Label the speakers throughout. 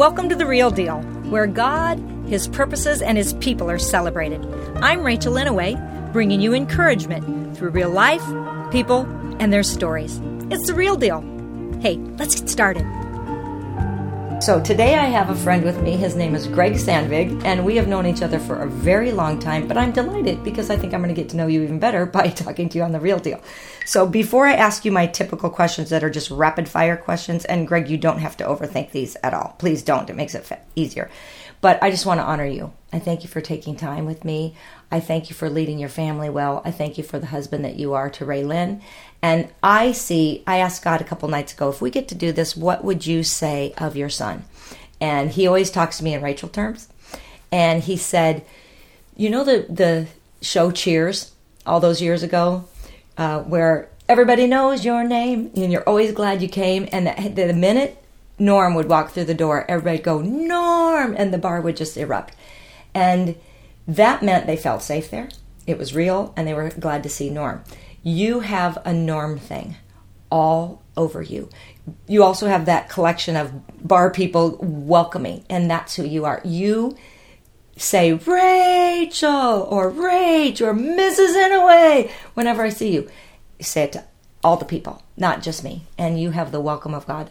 Speaker 1: Welcome to The Real Deal, where God, His purposes, and His people are celebrated. I'm Rachel Inouye, bringing you encouragement through real life, people, and their stories. It's The Real Deal. Hey, let's get started. So today I have a friend with me. His name is Greg Sandvig, and we have known each other for a very long time. But I'm delighted because I think I'm going to get to know you even better by talking to you on the real deal. So before I ask you my typical questions that are just rapid fire questions, and Greg, you don't have to overthink these at all. Please don't. It makes it easier. But I just want to honor you. I thank you for taking time with me. I thank you for leading your family well. I thank you for the husband that you are to Ray Lynn. And I see, I asked God a couple nights ago, if we get to do this, what would you say of your son? And he always talks to me in Rachel terms. And he said, You know the, the show Cheers all those years ago, uh, where everybody knows your name and you're always glad you came. And the, the minute Norm would walk through the door, everybody'd go, Norm! And the bar would just erupt. And that meant they felt safe there. It was real, and they were glad to see Norm you have a norm thing all over you. You also have that collection of bar people welcoming, and that's who you are. You say Rachel or Rach or Mrs. Inouye whenever I see you. Say it to all the people, not just me. And you have the welcome of God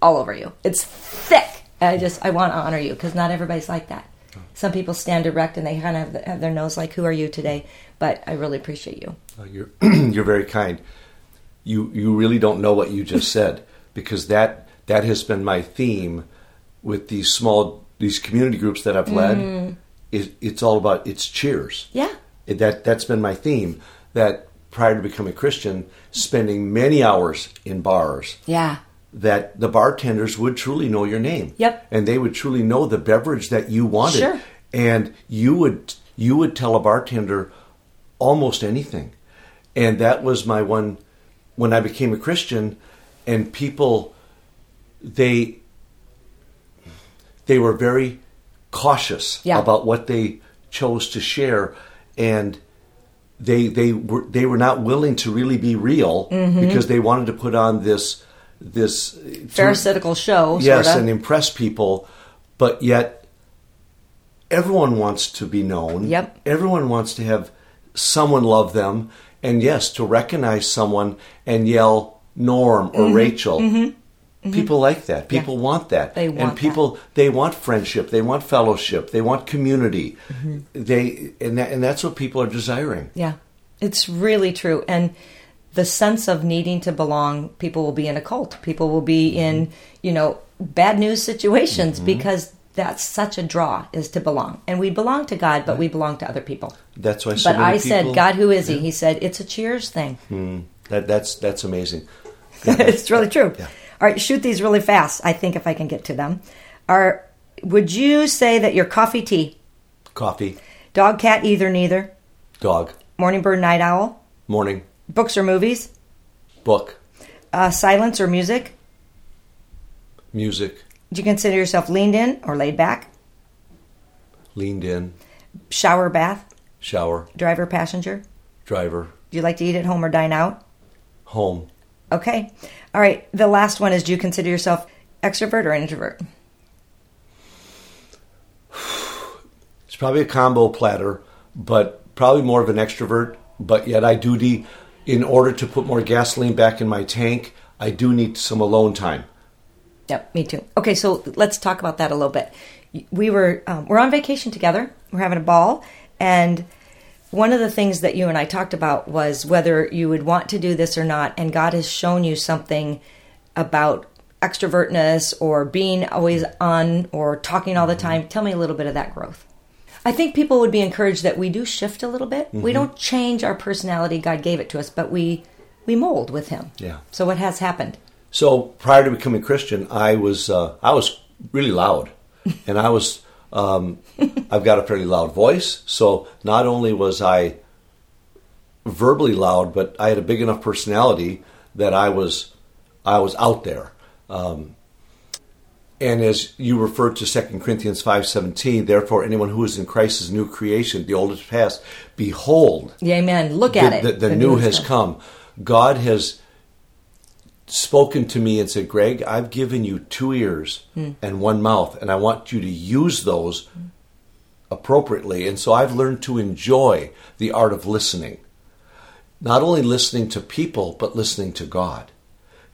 Speaker 1: all over you. It's thick. I just I want to honor you because not everybody's like that. Some people stand erect and they kind of have their nose like, "Who are you today?" But I really appreciate you.
Speaker 2: Uh, you're you're very kind. You you really don't know what you just said because that that has been my theme with these small these community groups that I've led. Mm. It, it's all about it's cheers.
Speaker 1: Yeah.
Speaker 2: It, that that's been my theme. That prior to becoming a Christian, spending many hours in bars.
Speaker 1: Yeah.
Speaker 2: That the bartenders would truly know your name.
Speaker 1: Yep.
Speaker 2: And they would truly know the beverage that you wanted.
Speaker 1: Sure.
Speaker 2: And you would you would tell a bartender almost anything. And that was my one when I became a Christian and people they they were very cautious
Speaker 1: yeah.
Speaker 2: about what they chose to share and they they were they were not willing to really be real mm-hmm. because they wanted to put on this this
Speaker 1: pharisaical show
Speaker 2: yes
Speaker 1: sorta.
Speaker 2: and impress people but yet everyone wants to be known
Speaker 1: yep
Speaker 2: everyone wants to have someone love them, and yes, to recognize someone and yell Norm or
Speaker 1: mm-hmm.
Speaker 2: Rachel.
Speaker 1: Mm-hmm. Mm-hmm.
Speaker 2: People like that. People
Speaker 1: yeah.
Speaker 2: want that.
Speaker 1: They want
Speaker 2: and people
Speaker 1: that.
Speaker 2: they want friendship. They want fellowship. They want community.
Speaker 1: Mm-hmm.
Speaker 2: They and that, and that's what people are desiring.
Speaker 1: Yeah, it's really true. And the sense of needing to belong, people will be in a cult. People will be in you know bad news situations
Speaker 2: Mm-hmm.
Speaker 1: because that's such a draw is to belong. And we belong to god but we belong to other people.
Speaker 2: That's why so
Speaker 1: but i
Speaker 2: people,
Speaker 1: said god who is he?
Speaker 2: Yeah.
Speaker 1: he said it's a cheers thing.
Speaker 2: Hmm. that, that's that's amazing.
Speaker 1: It's really true.
Speaker 2: Yeah.
Speaker 1: all right shoot these really fast i think if i can get to them. Are would you say that your coffee tea?
Speaker 2: Coffee.
Speaker 1: Dog cat either neither?
Speaker 2: Dog.
Speaker 1: Morning bird night owl?
Speaker 2: Morning
Speaker 1: books or movies
Speaker 2: book
Speaker 1: uh, silence or music
Speaker 2: music
Speaker 1: do you consider yourself leaned in or laid back?
Speaker 2: Leaned in.
Speaker 1: Shower, bath?
Speaker 2: Shower.
Speaker 1: Driver, passenger?
Speaker 2: Driver.
Speaker 1: Do you like to eat at home or dine out?
Speaker 2: Home.
Speaker 1: Okay. All right. The last one is do you consider yourself extrovert or introvert?
Speaker 2: It's probably a combo platter, but probably more of an extrovert. But yet, I do need, in order to put more gasoline back in my tank, I do need some alone time.
Speaker 1: Yep, me too. Okay, so let's talk about that a little bit. We were um, we're on vacation together. We're having a ball, and one of the things that you and I talked about was whether you would want to do this or not. And God has shown you something about extrovertness or being always on or talking all the time. Tell me a little bit of that growth. I think people would be encouraged that we do shift a little bit. Mm-hmm. We don't change our personality. God gave it to us, but we we mold with Him.
Speaker 2: Yeah.
Speaker 1: So what has happened?
Speaker 2: So prior to becoming Christian, I was uh, I was really loud, and I was um, I've got a pretty loud voice. So not only was I verbally loud, but I had a big enough personality that I was I was out there. Um, and as you referred to 2 Corinthians 5.17, therefore anyone who is in Christ is new creation, the old is past. Behold.
Speaker 1: Yeah, amen. Look at
Speaker 2: the,
Speaker 1: it.
Speaker 2: The, the, the new, new has come. God has spoken to me and said, Greg, I've given you two ears hmm. and one mouth, and I want you to use those appropriately. And so I've learned to enjoy the art of listening. Not only listening to people, but listening to God.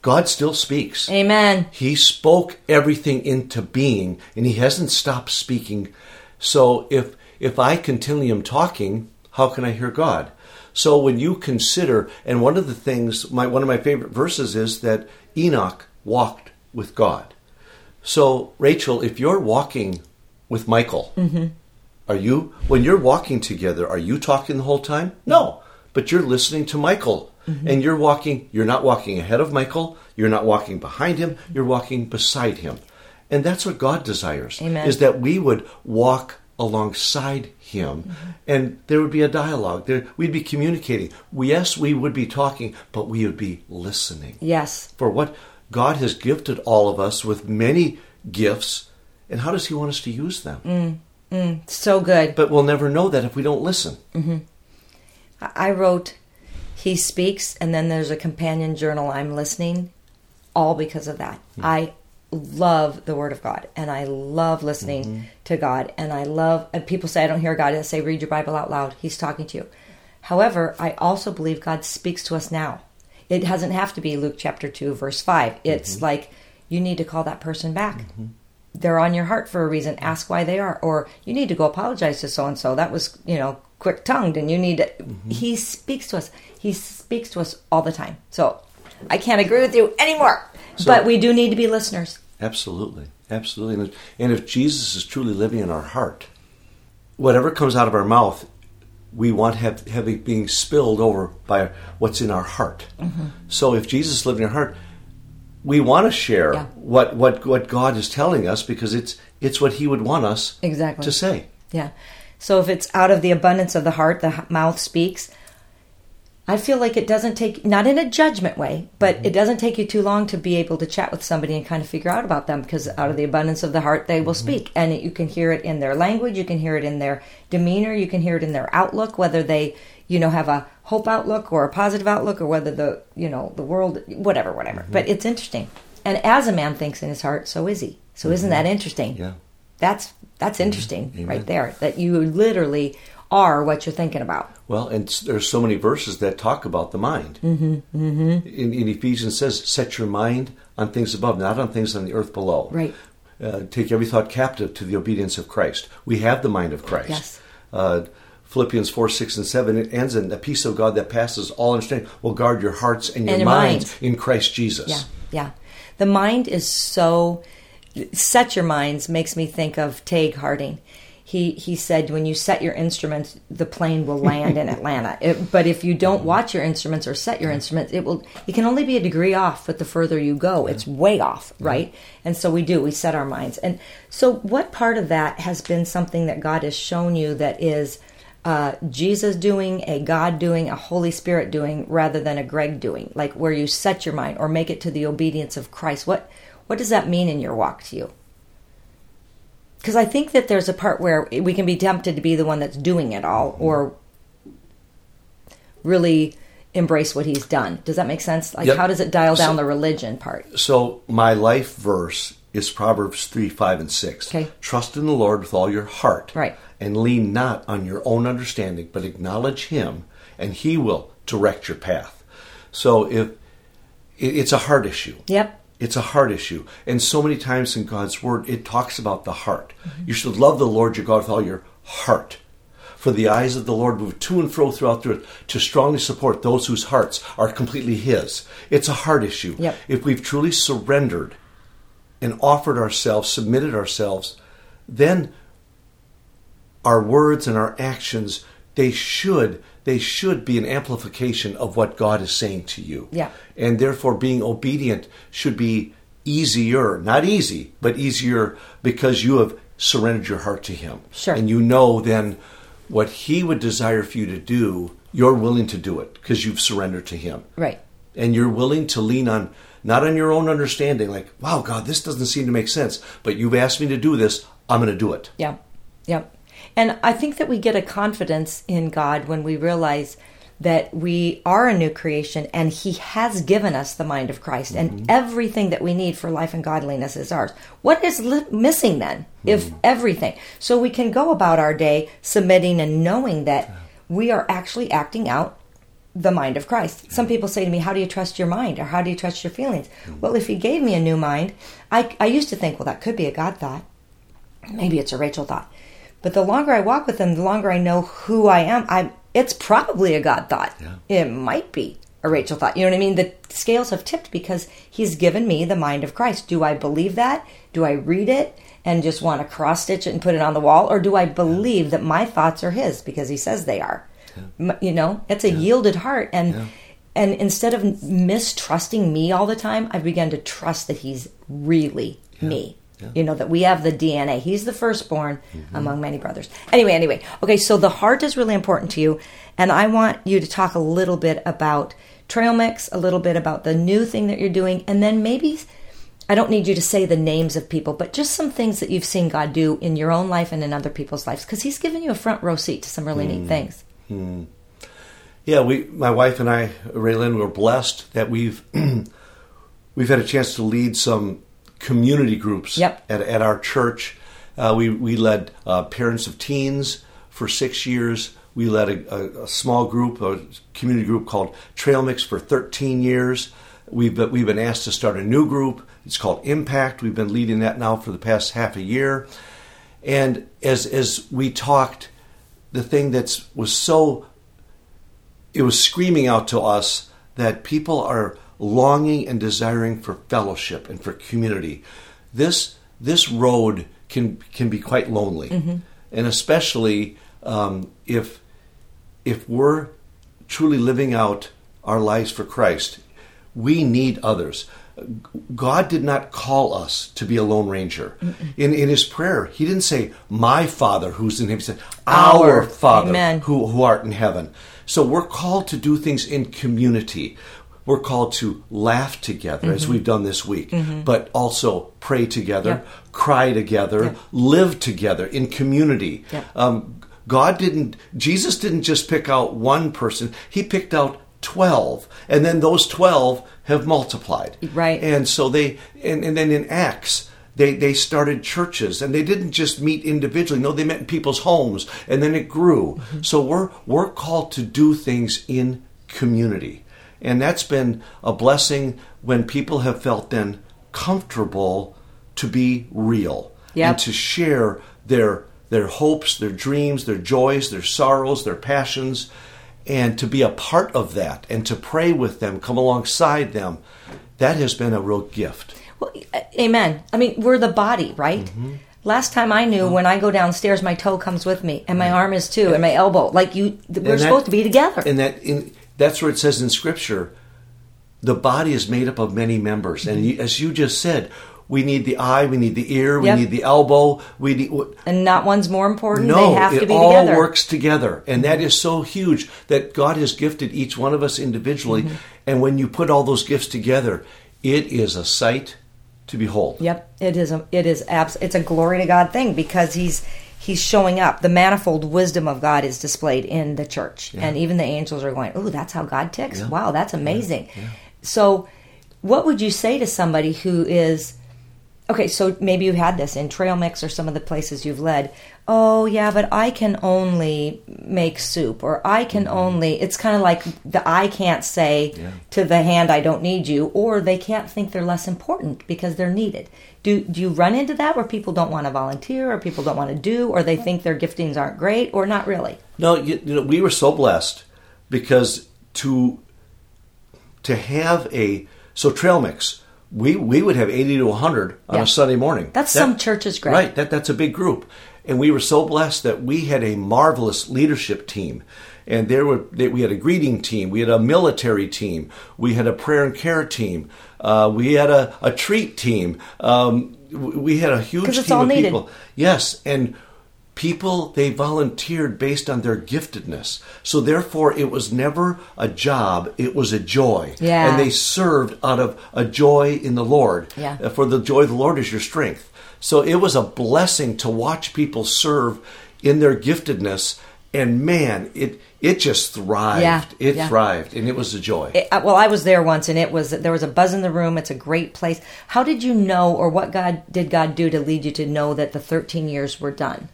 Speaker 2: God still speaks.
Speaker 1: Amen.
Speaker 2: He spoke everything into being, and He hasn't stopped speaking. So if if I continually am talking, how can I hear God? So when you consider, and one of the things, my one of my favorite verses is that Enoch walked with God. So Rachel, if you're walking with Michael, mm-hmm. are you when you're walking together? Are you talking the whole time? No, but you're listening to Michael. Mm-hmm. And you're walking, you're not walking ahead of Michael, you're not walking behind him, you're walking beside him. And that's what God desires.
Speaker 1: Amen.
Speaker 2: Is that we would walk alongside him mm-hmm. and there would be a dialogue. There we'd be communicating. Yes, we would be talking, but we would be listening.
Speaker 1: Yes.
Speaker 2: For what God has gifted all of us with many gifts, and how does he want us to use them?
Speaker 1: Mm, mm, so good.
Speaker 2: But we'll never know that if we don't listen. Mm-hmm.
Speaker 1: I wrote, he speaks, and then there's a companion journal. I'm listening, all because of that. Hmm. I love the Word of God, and I love listening mm-hmm. to God, and I love. And people say I don't hear God. I say read your Bible out loud. He's talking to you. However, I also believe God speaks to us now. It doesn't have to be Luke chapter two, verse five. It's mm-hmm. like you need to call that person back. Mm-hmm. They're on your heart for a reason. Ask why they are, or you need to go apologize to so and so. That was, you know, quick tongued, and you need to. He speaks to us. He speaks to us all the time. So I can't agree with you anymore. but we do need to be listeners.
Speaker 2: Absolutely, absolutely. And if, and if Jesus is truly living in our heart, whatever comes out of our mouth, we want have, have it being spilled over by what's in our heart.
Speaker 1: Mm-hmm.
Speaker 2: So if Jesus is living in our heart, we want to share
Speaker 1: Yeah.
Speaker 2: what, what what God is telling us because it's it's what He would want us
Speaker 1: Exactly.
Speaker 2: to say.
Speaker 1: Yeah. So if it's out of the abundance of the heart, the mouth speaks. I feel like it doesn't take, not in a judgment way, but mm-hmm. it doesn't take you too long to be able to chat with somebody and kind of figure out about them because out of the abundance of the heart, they will mm-hmm. speak. And it, you can hear it in their language, you can hear it in their demeanor, you can hear it in their outlook, whether they, you know, have a hope outlook or a positive outlook or whether the, you know, the world, whatever, whatever. Mm-hmm. But it's interesting. And as a man thinks in his heart, so is he. So isn't that interesting?
Speaker 2: Yeah.
Speaker 1: That's that's interesting
Speaker 2: Amen.
Speaker 1: right there. That you literally are what you're thinking about.
Speaker 2: Well, and there's so many verses that talk about the mind. Mm-hmm, mm-hmm. In, in Ephesians says, "Set your mind on things above, not on things on the earth below."
Speaker 1: Right.
Speaker 2: Uh, take every thought captive to the obedience of Christ. We have the mind of Christ.
Speaker 1: Yes.
Speaker 2: Uh, Philippians four, six, and seven. It ends in the peace of God that passes all understanding will guard your hearts and your,
Speaker 1: And your
Speaker 2: minds,
Speaker 1: minds.
Speaker 2: in Christ Jesus.
Speaker 1: Yeah, yeah. The mind is so. Set your minds makes me think of Tage Harding. He he said when you set your instruments, the plane will land in Atlanta. It, but if you don't watch your instruments or set your instruments, it will. It can only be a degree off, but the further you go, it's way off, right? And so we do. We set our minds. And so, what part of that has been something that God has shown you that is uh, Jesus doing, a God doing, a Holy Spirit doing, rather than a Greg doing, like where you set your mind or make it to the obedience of Christ. What what does that mean in your walk to you? Because I think that there's a part where we can be tempted to be the one that's doing it all, or really embrace what He's done. Does that make sense? Like,
Speaker 2: Yep.
Speaker 1: how does it dial down
Speaker 2: So-
Speaker 1: the religion part?
Speaker 2: So my life verse is Proverbs three, five, and six.
Speaker 1: Okay.
Speaker 2: Trust in the Lord with all your heart,
Speaker 1: Right.
Speaker 2: and lean not on your own understanding, but acknowledge Him, and He will direct your path. So if it's a heart issue,
Speaker 1: Yep.
Speaker 2: It's a heart issue. And so many times in God's Word, it talks about the heart. You should love the Lord your God with all your heart. For the eyes of the Lord move to and fro throughout the earth to strongly support those whose hearts are completely His. It's a heart issue.
Speaker 1: Yep.
Speaker 2: If we've truly surrendered and offered ourselves, submitted ourselves, then our words and our actions they should they should be an amplification of what God is saying to you.
Speaker 1: Yeah.
Speaker 2: And therefore being obedient should be easier, not easy, but easier because you have surrendered your heart to him.
Speaker 1: Sure.
Speaker 2: And you know then what he would desire for you to do, you're willing to do it because you've surrendered to him
Speaker 1: Right.
Speaker 2: and you're willing to lean on not on your own understanding like wow god this doesn't seem to make sense but you've asked me to do this i'm going to do it
Speaker 1: Yeah. Yep. And I think that we get a confidence in God when we realize that we are a new creation and he has given us the mind of Christ and mm-hmm. everything that we need for life and godliness is ours. What is li- missing then if mm-hmm. everything? So we can go about our day submitting and knowing that we are actually acting out the mind of Christ. Some people say to me, How do you trust your mind? Or how do you trust your feelings? Mm-hmm. Well, if He gave me a new mind, I, I used to think, Well, that could be a God thought. Maybe it's a Rachel thought. But the longer I walk with Him, the longer I know who I am. I'm, it's probably a God thought.
Speaker 2: Yeah.
Speaker 1: It might be a Rachel thought. You know what I mean? The scales have tipped because He's given me the mind of Christ. Do I believe that? Do I read it? And just want to cross stitch it and put it on the wall? Or do I believe that my thoughts are his because he says they are? M- You know, it's a yielded heart. And
Speaker 2: Yeah.
Speaker 1: and instead of mistrusting me all the time, I've begun to trust that he's really me.
Speaker 2: Yeah.
Speaker 1: You know, that we have the DNA. He's the firstborn among many brothers. Anyway, anyway. Okay, so the heart is really important to you. And I want you to talk a little bit about trail mix, a little bit about the new thing that you're doing, and then maybe I don't need you to say the names of people, but just some things that you've seen God do in your own life and in other people's lives, because He's given you a front row seat to some really neat hmm. things. Hmm.
Speaker 2: Yeah, we, my wife and I, Raylan, we're blessed that we've we've had a chance to lead some community groups
Speaker 1: Yep.
Speaker 2: at, at our church. Uh, we we led uh, parents of teens for six years. We led a, a, a small group, a community group called Trail Mix for 13 years. We've been, we've been asked to start a new group. It's called Impact. We've been leading that now for the past half a year. And as as we talked, the thing that was so it was screaming out to us that people are longing and desiring for fellowship and for community. This this road can can be quite lonely, and especially um, if if we're truly living out our lives for Christ, we need others. God did not call us to be a lone ranger. In in His prayer, He didn't say, "My Father who's in heaven." He said, "Our,
Speaker 1: Our.
Speaker 2: Father
Speaker 1: Amen.
Speaker 2: who who art in heaven." So we're called to do things in community. We're called to laugh together, as mm-hmm. we've done this week, mm-hmm. but also pray together,
Speaker 1: Yep.
Speaker 2: cry together,
Speaker 1: Yep.
Speaker 2: live together in community.
Speaker 1: Yep.
Speaker 2: Um, God didn't, Jesus didn't just pick out one person, He picked out 12. And then those 12 have multiplied.
Speaker 1: Right.
Speaker 2: And so they, and, and then in Acts, they, they started churches and they didn't just meet individually. No, they met in people's homes and then it grew. Mm-hmm. So we're, we're called to do things in community. And that's been a blessing when people have felt then comfortable to be real
Speaker 1: Yep.
Speaker 2: and to share their their hopes, their dreams, their joys, their sorrows, their passions, and to be a part of that and to pray with them, come alongside them. That has been a real gift.
Speaker 1: Well, amen. I mean, we're the body, right?
Speaker 2: Mm-hmm.
Speaker 1: Last time I knew, when I go downstairs, my toe comes with me, and my arm is too, and my elbow. Like you, we're
Speaker 2: that-
Speaker 1: supposed to be together.
Speaker 2: And that in, that's where it says in Scripture, the body is made up of many members, and you, as you just said, we need the eye, we need the ear, we
Speaker 1: Yep.
Speaker 2: need the elbow, we need.
Speaker 1: and not one's more important.
Speaker 2: No,
Speaker 1: they have
Speaker 2: it
Speaker 1: to be
Speaker 2: all
Speaker 1: together.
Speaker 2: works together, and that is so huge that God has gifted each one of us individually.
Speaker 1: Mm-hmm.
Speaker 2: And when you put all those gifts together, it is a sight to behold.
Speaker 1: Yep, it is. A, it is. Abs- it's a glory to God thing because he's he's showing up. The manifold wisdom of God is displayed in the church, and even the angels are going, "Oh, that's how God ticks.
Speaker 2: Yeah.
Speaker 1: Wow, that's amazing." So, what would you say to somebody who is okay? So maybe you had this in Trail Mix or some of the places you've led. Oh yeah, but I can only make soup, or I can mm-hmm. only. It's kind of like the I can't say
Speaker 2: Yeah.
Speaker 1: to the hand I don't need you, or they can't think they're less important because they're needed. Do do you run into that where people don't want to volunteer, or people don't want to do, or they think their giftings aren't great, or not really?
Speaker 2: No, you, you know, we were so blessed because to to have a so trail mix, we we would have eighty to hundred on
Speaker 1: Yeah.
Speaker 2: a Sunday morning.
Speaker 1: That's some churches, Greg.
Speaker 2: right? That that's a big group, and we were so blessed that we had a marvelous leadership team. And there were they, we had a greeting team, we had a military team, we had a prayer and care team, uh, we had a, a treat team. Um, we had a huge team
Speaker 1: all
Speaker 2: of
Speaker 1: needed.
Speaker 2: people. Yes, and people they volunteered based on their giftedness. So therefore it was never a job, it was a joy.
Speaker 1: Yeah.
Speaker 2: And they served out of a joy in the Lord.
Speaker 1: Yeah.
Speaker 2: Uh, For the joy of the Lord is your strength. So it was a blessing to watch people serve in their giftedness and man, it it just thrived.
Speaker 1: Yeah,
Speaker 2: it
Speaker 1: yeah.
Speaker 2: thrived, and it was a joy.
Speaker 1: It- uh, well, I was there once, and it was there was a buzz in the room. It's a great place. How did you know, or what God did God do to lead you to know that the 13 years were done?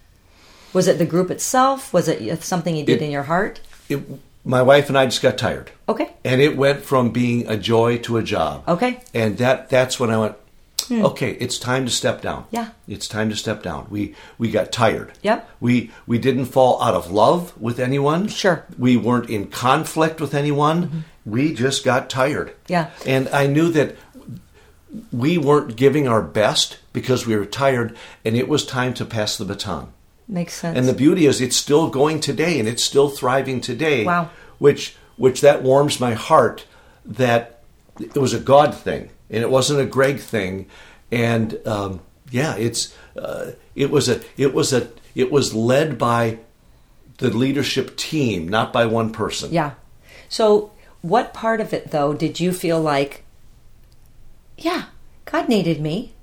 Speaker 1: Was it the group itself? Was it something you did
Speaker 2: It-
Speaker 1: in your heart?
Speaker 2: it, my wife and I just got tired.
Speaker 1: Okay.
Speaker 2: And it went from being a joy to a job.
Speaker 1: Okay. Hmm.
Speaker 2: And that that's when I went, okay, it's time to step down.
Speaker 1: Yeah.
Speaker 2: It's time to step down. We we got tired.
Speaker 1: Yep.
Speaker 2: We we didn't fall out of love with anyone.
Speaker 1: Sure. Mm-hmm.
Speaker 2: We weren't in conflict with anyone. We just got tired.
Speaker 1: Yeah.
Speaker 2: And I knew that we weren't giving our best because we were tired and it was time to pass the baton.
Speaker 1: Makes sense.
Speaker 2: And the beauty is it's still going today and it's still thriving today.
Speaker 1: Wow.
Speaker 2: Which which that warms my heart that it was a God thing and it wasn't a Greg thing. And um, yeah, it's uh, it was a it was a it was led by the leadership team, not by one person.
Speaker 1: Yeah. So, what part of it, though, did you feel like, yeah, God needed me?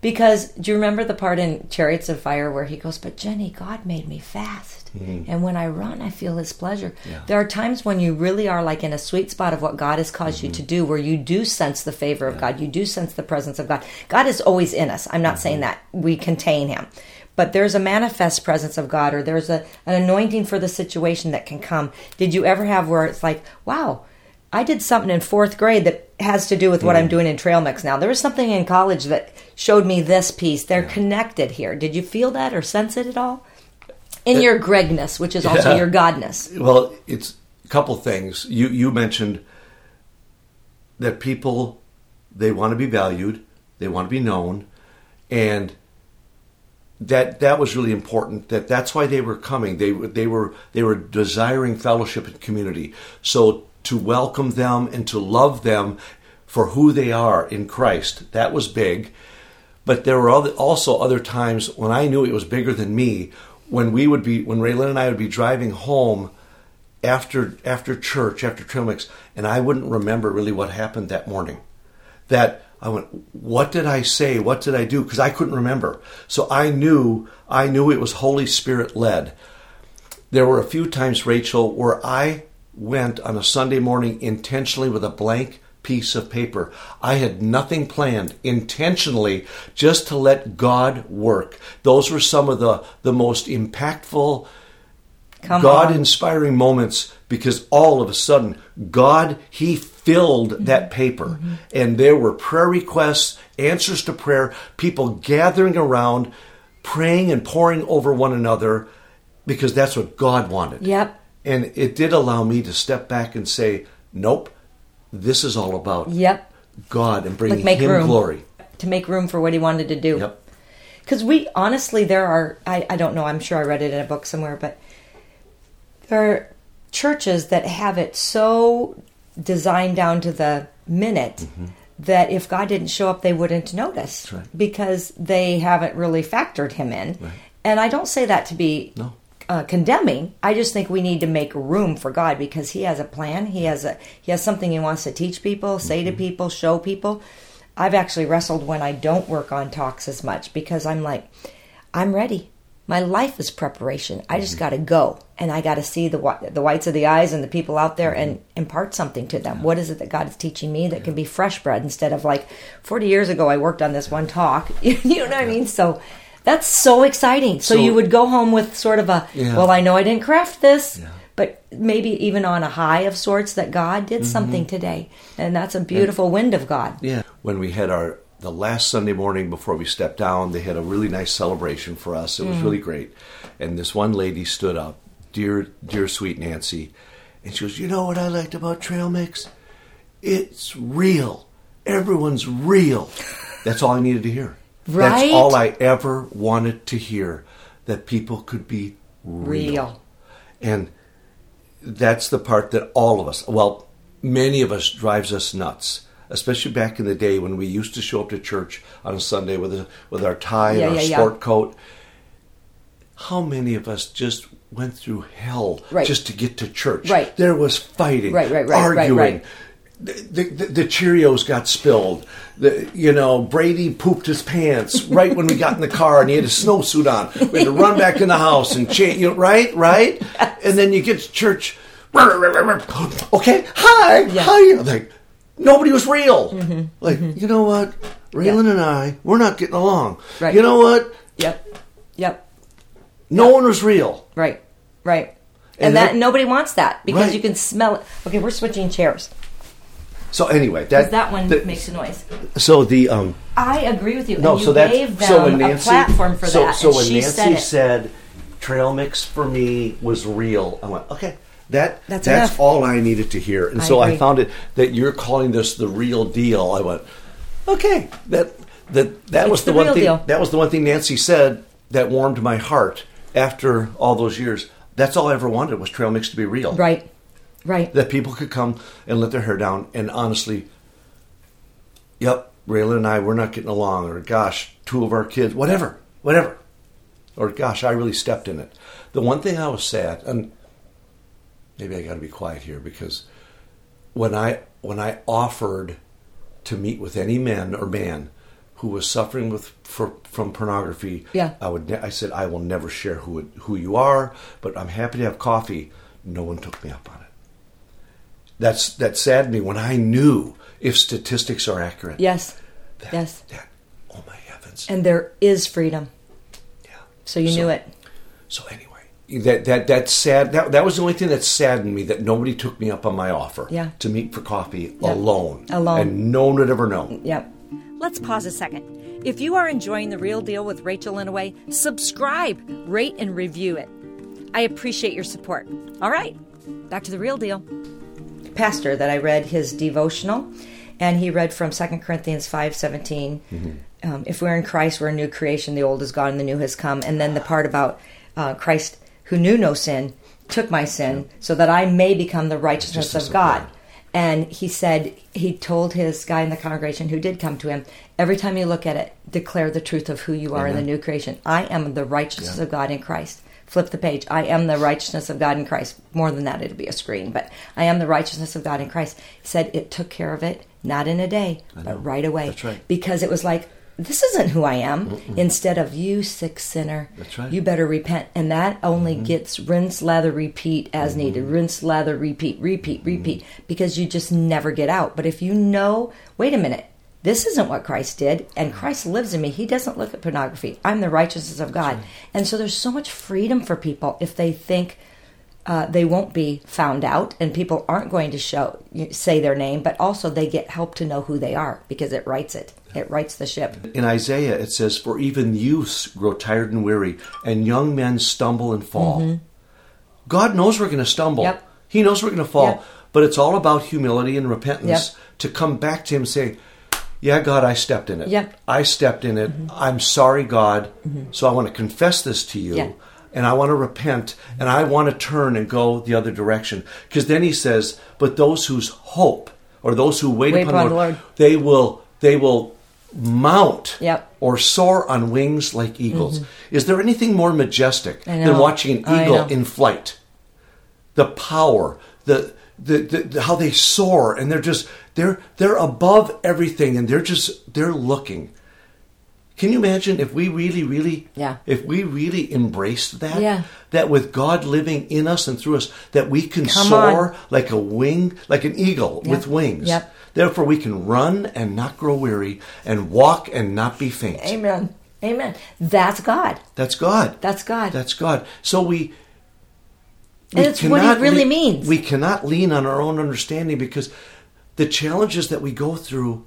Speaker 1: Because do you remember the part in Chariots of Fire where he goes, But Jenny, God made me fast. Mm. And when I run, I feel his pleasure.
Speaker 2: Yeah.
Speaker 1: There are times when you really are like in a sweet spot of what God has caused you mm-hmm. to do, where you do sense the favor of God. You do sense the presence of God. God is always in us. I'm not mm-hmm. saying that we contain him. But there's a manifest presence of God, or there's a, an anointing for the situation that can come. Did you ever have where it's like, wow, I did something in fourth grade that has to do with what I'm mm. doing in trail mix now. There was something in college that showed me this piece. They're connected here. Did you feel that or sense it at all? In uh, your Gregness, which is also your Godness.
Speaker 2: Well, it's a couple things. You you mentioned that people they want to be valued, they want to be known, and that that was really important. That that's why they were coming. They they were they were desiring fellowship and community. So to welcome them and to love them for who they are in Christ, that was big. But there were also other times when I knew it was bigger than me. When we would be, when Raylan and I would be driving home after after church, after trail mix, and I wouldn't remember really what happened that morning. That I went, what did I say? What did I do? Because I couldn't remember. So I knew, I knew it was Holy Spirit led. There were a few times, Rachel, where I went on a Sunday morning intentionally with a blank piece of paper. I had nothing planned intentionally just to let God work. Those were some of the, the most impactful, God inspiring moments because all of a sudden God he filled mm-hmm. that paper mm-hmm. and there were prayer requests, answers to prayer, people gathering around, praying and pouring over one another because that's what God wanted.
Speaker 1: Yep.
Speaker 2: And it did allow me to step back and say, "Nope, this is all about
Speaker 1: Yep.
Speaker 2: God and bringing
Speaker 1: Like
Speaker 2: him
Speaker 1: room.
Speaker 2: glory."
Speaker 1: To make room for what he wanted to do.
Speaker 2: Yep.
Speaker 1: Because we honestly, there are, I, I don't know, I'm sure I read it in a book somewhere, but there are churches that have it so designed down to the minute that if God didn't show up, they wouldn't notice
Speaker 2: Mm-hmm. right.
Speaker 1: because they haven't really factored him in. And I don't say that to be
Speaker 2: No.
Speaker 1: Uh, condemning. I just think we need to make room for God because He has a plan. He has a He has something He wants to teach people, say
Speaker 2: Mm-hmm.
Speaker 1: to people, show people. I've actually wrestled when I don't work on talks as much because I'm like, I'm ready. My life is preparation. I
Speaker 2: Mm-hmm.
Speaker 1: just got to go and I got to see the the whites of the eyes and the people out there and
Speaker 2: Mm-hmm.
Speaker 1: impart something to them. What is it that God is teaching me that can be fresh bread instead of like 40 years ago I worked on this one talk. you know what I mean? So that's so exciting. So,
Speaker 2: So-
Speaker 1: you would go home with sort of a,
Speaker 2: Yeah.
Speaker 1: well, I know I didn't craft this,
Speaker 2: Yeah.
Speaker 1: but maybe even on a high of sorts that God did mm-hmm. something today. And that's a beautiful wind of God.
Speaker 2: Yeah. When we had our the last Sunday morning before we stepped down, they had a really nice celebration for us. It was mm. really great. And this one lady stood up, dear dear sweet Nancy, and she goes, "You know what I liked about Trail Mix? It's real. Everyone's real." That's all I needed to hear.
Speaker 1: Right?
Speaker 2: That's all I ever wanted to hear that people could be real.
Speaker 1: Real.
Speaker 2: And that's the part that all of us, well, many of us drives us nuts. Especially back in the day when we used to show up to church on a Sunday with a, with our tie
Speaker 1: Yeah,
Speaker 2: and our
Speaker 1: yeah, yeah.
Speaker 2: sport coat. How many of us just went through hell
Speaker 1: Right.
Speaker 2: just to get to church?
Speaker 1: Right.
Speaker 2: There was fighting,
Speaker 1: Right, right, right, right,
Speaker 2: arguing,
Speaker 1: right.
Speaker 2: The, the, the Cheerios got spilled. The, you know, Brady pooped his pants right when we got in the car, and he had a snowsuit on. We had to run back in the house and change. You know, right, right. And then you get to church. Okay, hi,
Speaker 1: Yeah.
Speaker 2: hi. Like nobody was real. Mm-hmm. Mm-hmm. Like you know what, Raylan and I, we're not getting along.
Speaker 1: Right.
Speaker 2: You know what?
Speaker 1: Yep. Yep.
Speaker 2: No one was real.
Speaker 1: Right. Right. And,
Speaker 2: And
Speaker 1: that,
Speaker 2: that-
Speaker 1: nobody wants that because
Speaker 2: Right.
Speaker 1: you can smell it. Okay, we're switching chairs
Speaker 2: So anyway, that
Speaker 1: that one
Speaker 2: the-
Speaker 1: makes a noise.
Speaker 2: So the um.
Speaker 1: I agree with you.
Speaker 2: No,
Speaker 1: and you
Speaker 2: so that's
Speaker 1: gave them
Speaker 2: so when
Speaker 1: a
Speaker 2: Nancy
Speaker 1: platform for
Speaker 2: so,
Speaker 1: that.
Speaker 2: So when
Speaker 1: she
Speaker 2: Nancy
Speaker 1: said
Speaker 2: said trail mix for me was real, I went okay. That
Speaker 1: That's
Speaker 2: that's,
Speaker 1: enough.
Speaker 2: all I needed to hear, and
Speaker 1: I
Speaker 2: so I found it that you're calling this the real deal. I went okay. That that that was the,
Speaker 1: the
Speaker 2: one thing.
Speaker 1: deal.
Speaker 2: That was the one thing Nancy said that warmed my heart after all those years. That's all I ever wanted was trail mix to be real.
Speaker 1: right. Right.
Speaker 2: That people could come and let their hair down and honestly, yep, Raylan and I, we're not getting along, or gosh, two of our kids, whatever, whatever. Or gosh, I really stepped in it. The one thing I was sad, and maybe I got to be quiet here because when I when I offered to meet with any man or man who was suffering with for, from pornography,
Speaker 1: Yeah.
Speaker 2: I would. I said I will never share who it- who you are, but I'm happy to have coffee. No one took me up on it. That's that saddened me when I knew if statistics are accurate.
Speaker 1: Yes.
Speaker 2: That,
Speaker 1: Yes.
Speaker 2: That, oh my heavens.
Speaker 1: And there is freedom.
Speaker 2: yeah.
Speaker 1: So you
Speaker 2: So-
Speaker 1: knew it.
Speaker 2: So anyway, that that that sad that that was the only thing that saddened me that nobody took me up on my offer
Speaker 1: Yeah.
Speaker 2: to meet for coffee
Speaker 1: Yeah.
Speaker 2: alone.
Speaker 1: Alone.
Speaker 2: And no one would ever know.
Speaker 1: Yep.
Speaker 3: Let's pause a second. If you are enjoying The Real Deal with Rachel Inouye, subscribe, rate, and review it. I appreciate your support. All right, back to The Real Deal.
Speaker 1: Pastor that I read his devotional, and he read from 2 Corinthians five seventeen. Um, if we're in Christ, we're a new creation. The old is gone, and the new has come. And then the part about uh, Christ, who knew no sin, took my sin, so that I may become the righteousness of God. And he said he told his guy in the congregation who did come to him, every time you look at it, declare the truth of who you are in the new creation. I am the righteousness
Speaker 2: Yeah.
Speaker 1: of God in Christ. Flip the page. I am the righteousness of God in Christ. More than that, it'll be a screen, but I am the righteousness of God in Christ. He said it took care of it, not in a day, but right away.
Speaker 2: That's right.
Speaker 1: Because it was like, this isn't who I am. Instead of you, sick sinner,
Speaker 2: That's right. Mm-hmm.
Speaker 1: you better repent. And that only gets rinse, lather, repeat as needed. Rinse, lather, repeat, repeat, repeat,
Speaker 2: Mm-hmm.
Speaker 1: because you just never get out. But if you know, wait a minute, this isn't what Christ did, and Christ lives in me. He doesn't look at pornography. I'm the righteousness of God. And so there's so much freedom for people if they think uh, they won't be found out, and people aren't going to show say their name, but also they get help to know who they are because it rights it. It rights the ship.
Speaker 2: In Isaiah, it says, For even youths grow tired and weary, and young men stumble and fall. God knows we're going to stumble.
Speaker 1: Mm-hmm. Yep.
Speaker 2: He knows we're going to fall.
Speaker 1: Yep.
Speaker 2: But it's all about humility and repentance
Speaker 1: Yep.
Speaker 2: to come back to Him and say, Yeah, God, I stepped in it.
Speaker 1: Yep. Mm-hmm.
Speaker 2: I stepped in it. I'm sorry, God. So I want to confess this to you.
Speaker 1: Yeah.
Speaker 2: And I want to repent and I want to turn and go the other direction. Because then he says, But those whose hope or those who wait,
Speaker 1: Wait
Speaker 2: upon,
Speaker 1: upon
Speaker 2: the Lord,
Speaker 1: the Lord.
Speaker 2: they will they will mount
Speaker 1: Yep. Mm-hmm.
Speaker 2: or soar on wings like eagles. Is there anything more majestic than watching an eagle in flight? The power, the, the, the, the how they soar, and they're just they're they're above everything, and they're just they're looking. Can you imagine if we really, really,
Speaker 1: Yeah.
Speaker 2: if we really embraced that,
Speaker 1: Yeah.
Speaker 2: that with God living in us and through us, that we can
Speaker 1: Come
Speaker 2: soar
Speaker 1: on.
Speaker 2: like a wing, like an eagle
Speaker 1: Yep.
Speaker 2: with wings.
Speaker 1: Yep.
Speaker 2: Therefore, we can run and not grow weary, and walk and not be faint.
Speaker 1: Amen. Amen. That's God.
Speaker 2: That's God.
Speaker 1: That's God.
Speaker 2: That's God. So we.
Speaker 1: And it's what it really
Speaker 2: le-
Speaker 1: means.
Speaker 2: We cannot lean on our own understanding because the challenges that we go through,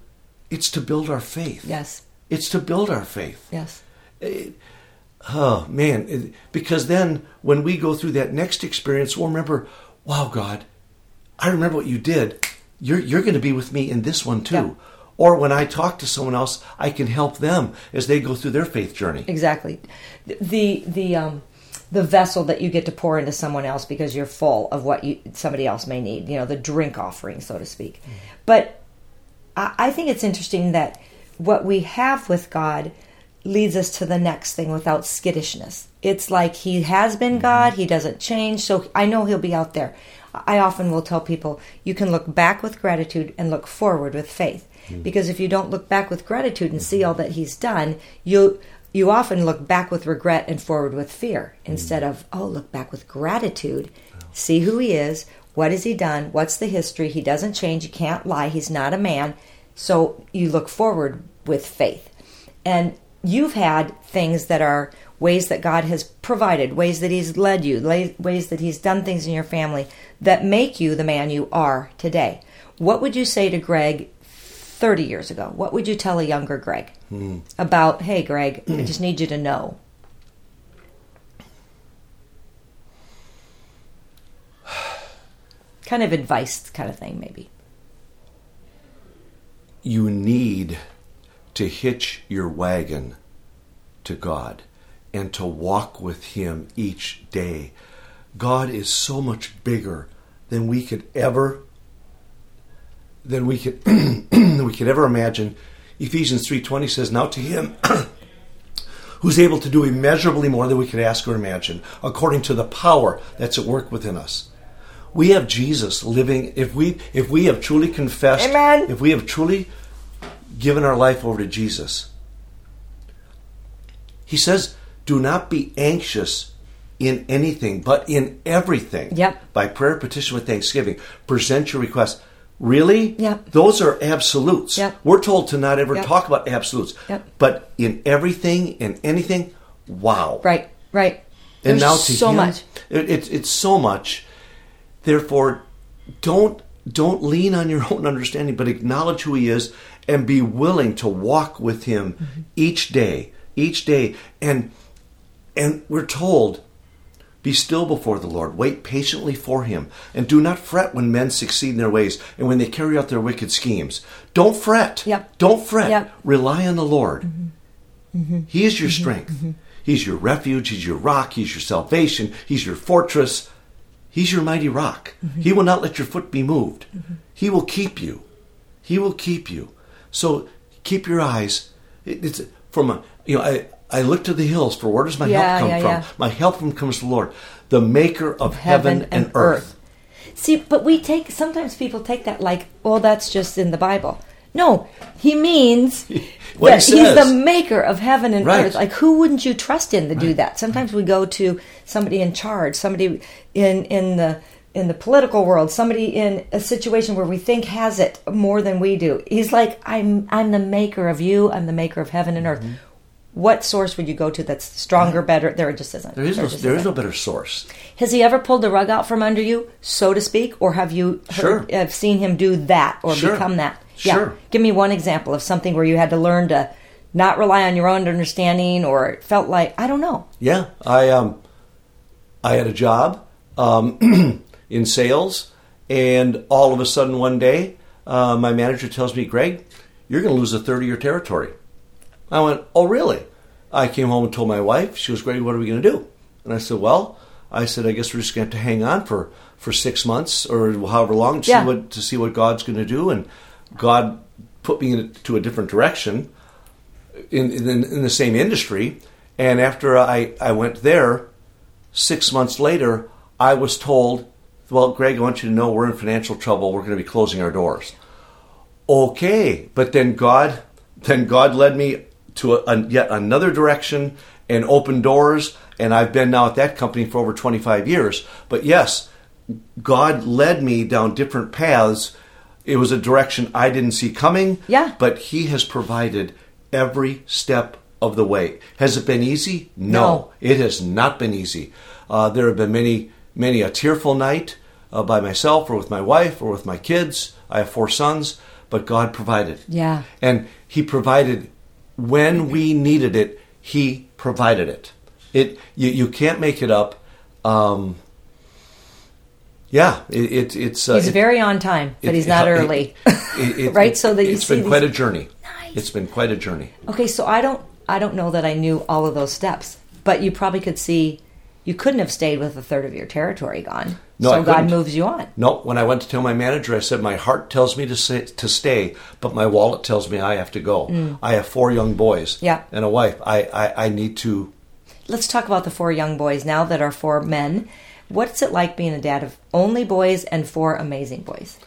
Speaker 2: it's to build our faith.
Speaker 1: yes.
Speaker 2: It's to build our faith.
Speaker 1: Yes.
Speaker 2: Oh man, it- because then when we go through that next experience, we'll remember, wow, God, I remember what you did. You're you're going to be with me in this one too.
Speaker 1: Yeah.
Speaker 2: Or when I talk to someone else, I can help them as they go through their faith journey.
Speaker 1: Exactly. The the um the vessel that you get to pour into someone else because you're full of what you somebody else may need. You know, the drink offering, so to speak. Mm-hmm. But I, I think it's interesting that what we have with God leads us to the next thing without skittishness. It's like He has been mm-hmm. God; He doesn't change. So I know He'll be out there. I often will tell people you can look back with gratitude and look forward with faith. Mm-hmm. Because if you don't look back with gratitude and see all that he's done, you you often look back with regret and forward with fear instead of oh look back with gratitude see who he is what has he done what's the history he doesn't change he can't lie he's not a man. So you look forward with faith. And you've had things that are ways that god has provided ways that he's led you ways that he's done things in your family that make you the man you are today. What would you say to greg 30 years ago, what would you tell a younger Greg about, hey, Greg, I just need you to know? kind of advice, kind of thing, maybe.
Speaker 2: You need to hitch your wagon to God and to walk with Him each day. God is so much bigger than we could ever than we could we could ever imagine. Ephesians 3:20 says, "Now to him who's able to do immeasurably more than we could ask or imagine, according to the power that's at work within us." We have Jesus living if we if we have truly confessed,
Speaker 1: Amen.
Speaker 2: if we have truly given our life over to Jesus. He says, "Do not be anxious in anything, but in everything,
Speaker 1: Yep.
Speaker 2: by prayer, petition with thanksgiving, present your request." Really?
Speaker 1: Yep.
Speaker 2: Those are absolutes.
Speaker 1: Yep.
Speaker 2: We're told to not ever
Speaker 1: Yep.
Speaker 2: talk about absolutes.
Speaker 1: Yep.
Speaker 2: But in everything, in anything, wow.
Speaker 1: Right, right.
Speaker 2: And
Speaker 1: There's
Speaker 2: now to
Speaker 1: so
Speaker 2: him,
Speaker 1: much.
Speaker 2: It, it's it's so much. Therefore, don't don't lean on your own understanding, but acknowledge who he is and be willing to walk with him
Speaker 1: Mm-hmm.
Speaker 2: each day, each day. And and we're told, be still before the Lord, wait patiently for him, and do not fret when men succeed in their ways and when they carry out their wicked schemes. Don't fret.
Speaker 1: Yep.
Speaker 2: Don't fret.
Speaker 1: Yep.
Speaker 2: Rely on the Lord.
Speaker 1: Mm-hmm. mm-hmm.
Speaker 2: He is your mm-hmm. strength. Mm-hmm. He's your refuge. He's your rock. He's your salvation. He's your fortress. He's your mighty rock. He will not let your foot be moved. He will keep you. He will keep you. So keep your eyes. It's from a you know I I look to the hills for where does my
Speaker 1: Yeah,
Speaker 2: help come
Speaker 1: yeah,
Speaker 2: from? My help from comes from the Lord, the Maker of heaven, and, earth.
Speaker 1: See, but we take sometimes people take that like, oh, that's just in the Bible. No, he means
Speaker 2: What he
Speaker 1: that he's the maker of heaven and
Speaker 2: Right.
Speaker 1: earth. Like, who wouldn't you trust in to do that? Sometimes we go to somebody in charge, somebody in in the in the political world, somebody in a situation where we think has it more than we do. He's like, I'm I'm the maker of you. I'm the maker of heaven and earth. Mm-hmm. What source would you go to that's stronger, better? There just isn't.
Speaker 2: There is no,
Speaker 1: just
Speaker 2: there is no better source.
Speaker 1: Has he ever pulled the rug out from under you, so to speak, or have you heard,
Speaker 2: Sure.
Speaker 1: have seen him do that or
Speaker 2: Sure.
Speaker 1: become that?
Speaker 2: Sure.
Speaker 1: Give me one example of something where you had to learn to not rely on your own understanding, or it felt like I don't know.
Speaker 2: Yeah, I um, I had a job um, in sales, and all of a sudden one day, uh, my manager tells me, "Greg, you're going to lose a third of your territory." I went, "Oh, really?" I came home and told my wife. She was great. what are we going to do?" And I said, "Well," I said, "I guess we're just going to have to hang on for for six months or however long to
Speaker 1: Yeah.
Speaker 2: see what to see what God's going to do." And God put me into a different direction in, in in the same industry. And after I, I went there, six months later, I was told, "Well, Greg, I want you to know we're in financial trouble. We're going to be closing our doors." Okay, but then God, then God led me to a, a- yet another direction and opened doors, and I've been now at that company for over twenty five years. But yes, God led me down different paths. It was a direction I didn't see coming.
Speaker 1: Yeah.
Speaker 2: But He has provided every step of the way. Has it been easy?
Speaker 1: No.
Speaker 2: it has not been easy. Uh, there have been many, many a tearful night uh, by myself or with my wife or with my kids. I have four sons, but God provided.
Speaker 1: Yeah.
Speaker 2: And He provided when we needed it. He provided it. It you, you can't make it up. Um, yeah, it, it, it's uh,
Speaker 1: He's
Speaker 2: it-
Speaker 1: very on time, but
Speaker 2: it-
Speaker 1: he's not early. Right, so that you
Speaker 2: it's
Speaker 1: see
Speaker 2: been
Speaker 1: these-
Speaker 2: quite a journey. Nice. It's been quite a journey.
Speaker 1: okay, so I don't I don't know that I knew all of those steps, but you probably could see you couldn't have stayed with a third of your territory gone.
Speaker 2: No,
Speaker 1: so God moves you on.
Speaker 2: No, when I went to tell my manager, I said my heart tells me to say, to stay, but my wallet tells me I have to go. I have four young boys
Speaker 1: Mm. Yeah.
Speaker 2: and a wife. I, I, I need to.
Speaker 1: Let's talk about the four young boys now that are four men. What's it like being a dad of only boys and four amazing boys?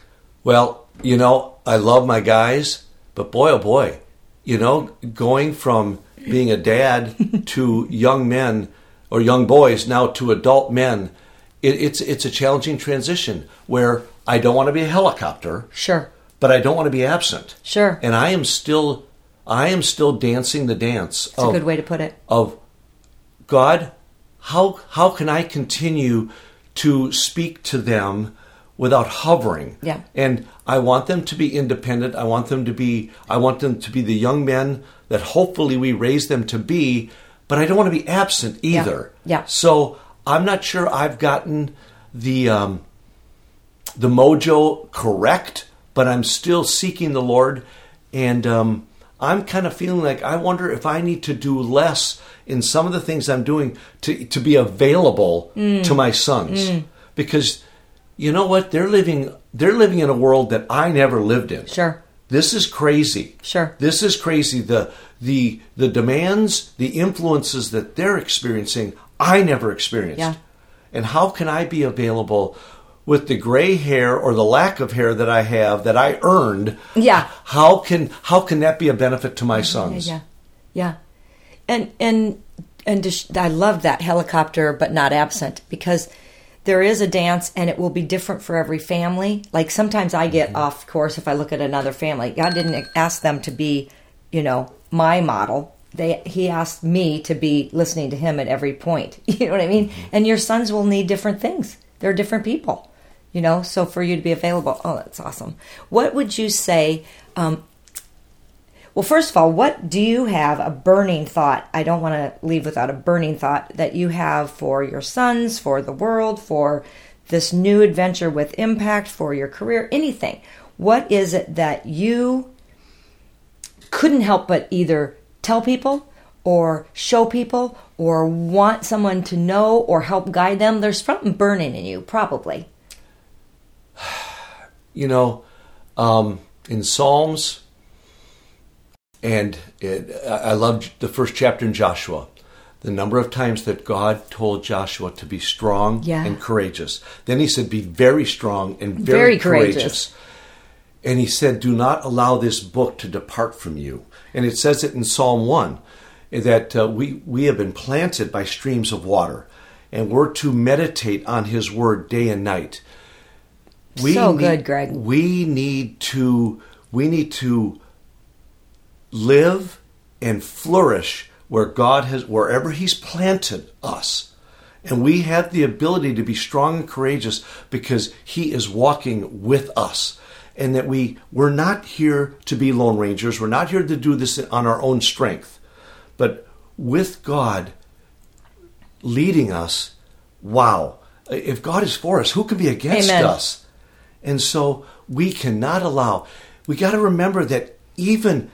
Speaker 2: Well, you know, I love my guys, but boy, oh boy, you know, going from being a dad to young men or young boys now to adult men, it, it's it's a challenging transition where I don't want to be a helicopter,
Speaker 1: Sure.
Speaker 2: but I don't want to be absent.
Speaker 1: Sure.
Speaker 2: And I am still, I am still dancing the dance
Speaker 1: It's a good way to put it.
Speaker 2: of God, how how can I continue to speak to them without hovering?
Speaker 1: Yeah.
Speaker 2: And I want them to be independent. I want them to be I want them to be the young men that hopefully we raise them to be, but I don't want to be absent either.
Speaker 1: Yeah.
Speaker 2: So I'm not sure I've gotten the um, the mojo correct, but I'm still seeking the Lord, and um, I'm kind of feeling like I wonder if I need to do less in some of the things I'm doing to to be available
Speaker 1: Mm.
Speaker 2: to my sons, because you know what they're living they're living in a world that I never lived in.
Speaker 1: Sure.
Speaker 2: This is crazy.
Speaker 1: Sure.
Speaker 2: This is crazy. The the the demands, the influences that they're experiencing, I never experienced.
Speaker 1: Yeah.
Speaker 2: And how can I be available with the gray hair or the lack of hair that I have that I earned?
Speaker 1: Yeah.
Speaker 2: How can how can that be a benefit to my sons?
Speaker 1: Yeah, yeah, and and and just, I love that helicopter, but not absent because there is a dance, and it will be different for every family. Like sometimes I get off course if I look at another family. God didn't ask them to be, you know, my model. They He asked me to be listening to Him at every point. You know what I mean? And your sons will need different things. They're different people you know so for you to be available oh that's awesome what would you say um, well first of all what do you have a burning thought? I don't want to leave without a burning thought that you have for your sons for the world for this new adventure with impact for your career anything. What is it that you couldn't help but either tell people or show people or want someone to know or help guide them? There's something burning in you probably.
Speaker 2: You know, um, in Psalms, and it, I love the first chapter in Joshua. The number of times that God told Joshua to be strong
Speaker 1: Yeah.
Speaker 2: and courageous. Then he said, Be very strong and
Speaker 1: Very
Speaker 2: very,
Speaker 1: courageous.
Speaker 2: courageous. And he said, Do not allow this book to depart from you. And it says it in Psalm 1 that uh, we, we have been planted by streams of water, and we're to meditate on his word day and night.
Speaker 1: So
Speaker 2: need-
Speaker 1: good, Greg.
Speaker 2: We need to we need to live and flourish where God has wherever He's planted us. And we have the ability to be strong and courageous because He is walking with us. And that we we're not here to be lone rangers. We're not here to do this on our own strength. But with God leading us, wow. If God is for us, who can be against
Speaker 1: Amen.
Speaker 2: us? And so we cannot allow, we got to remember that even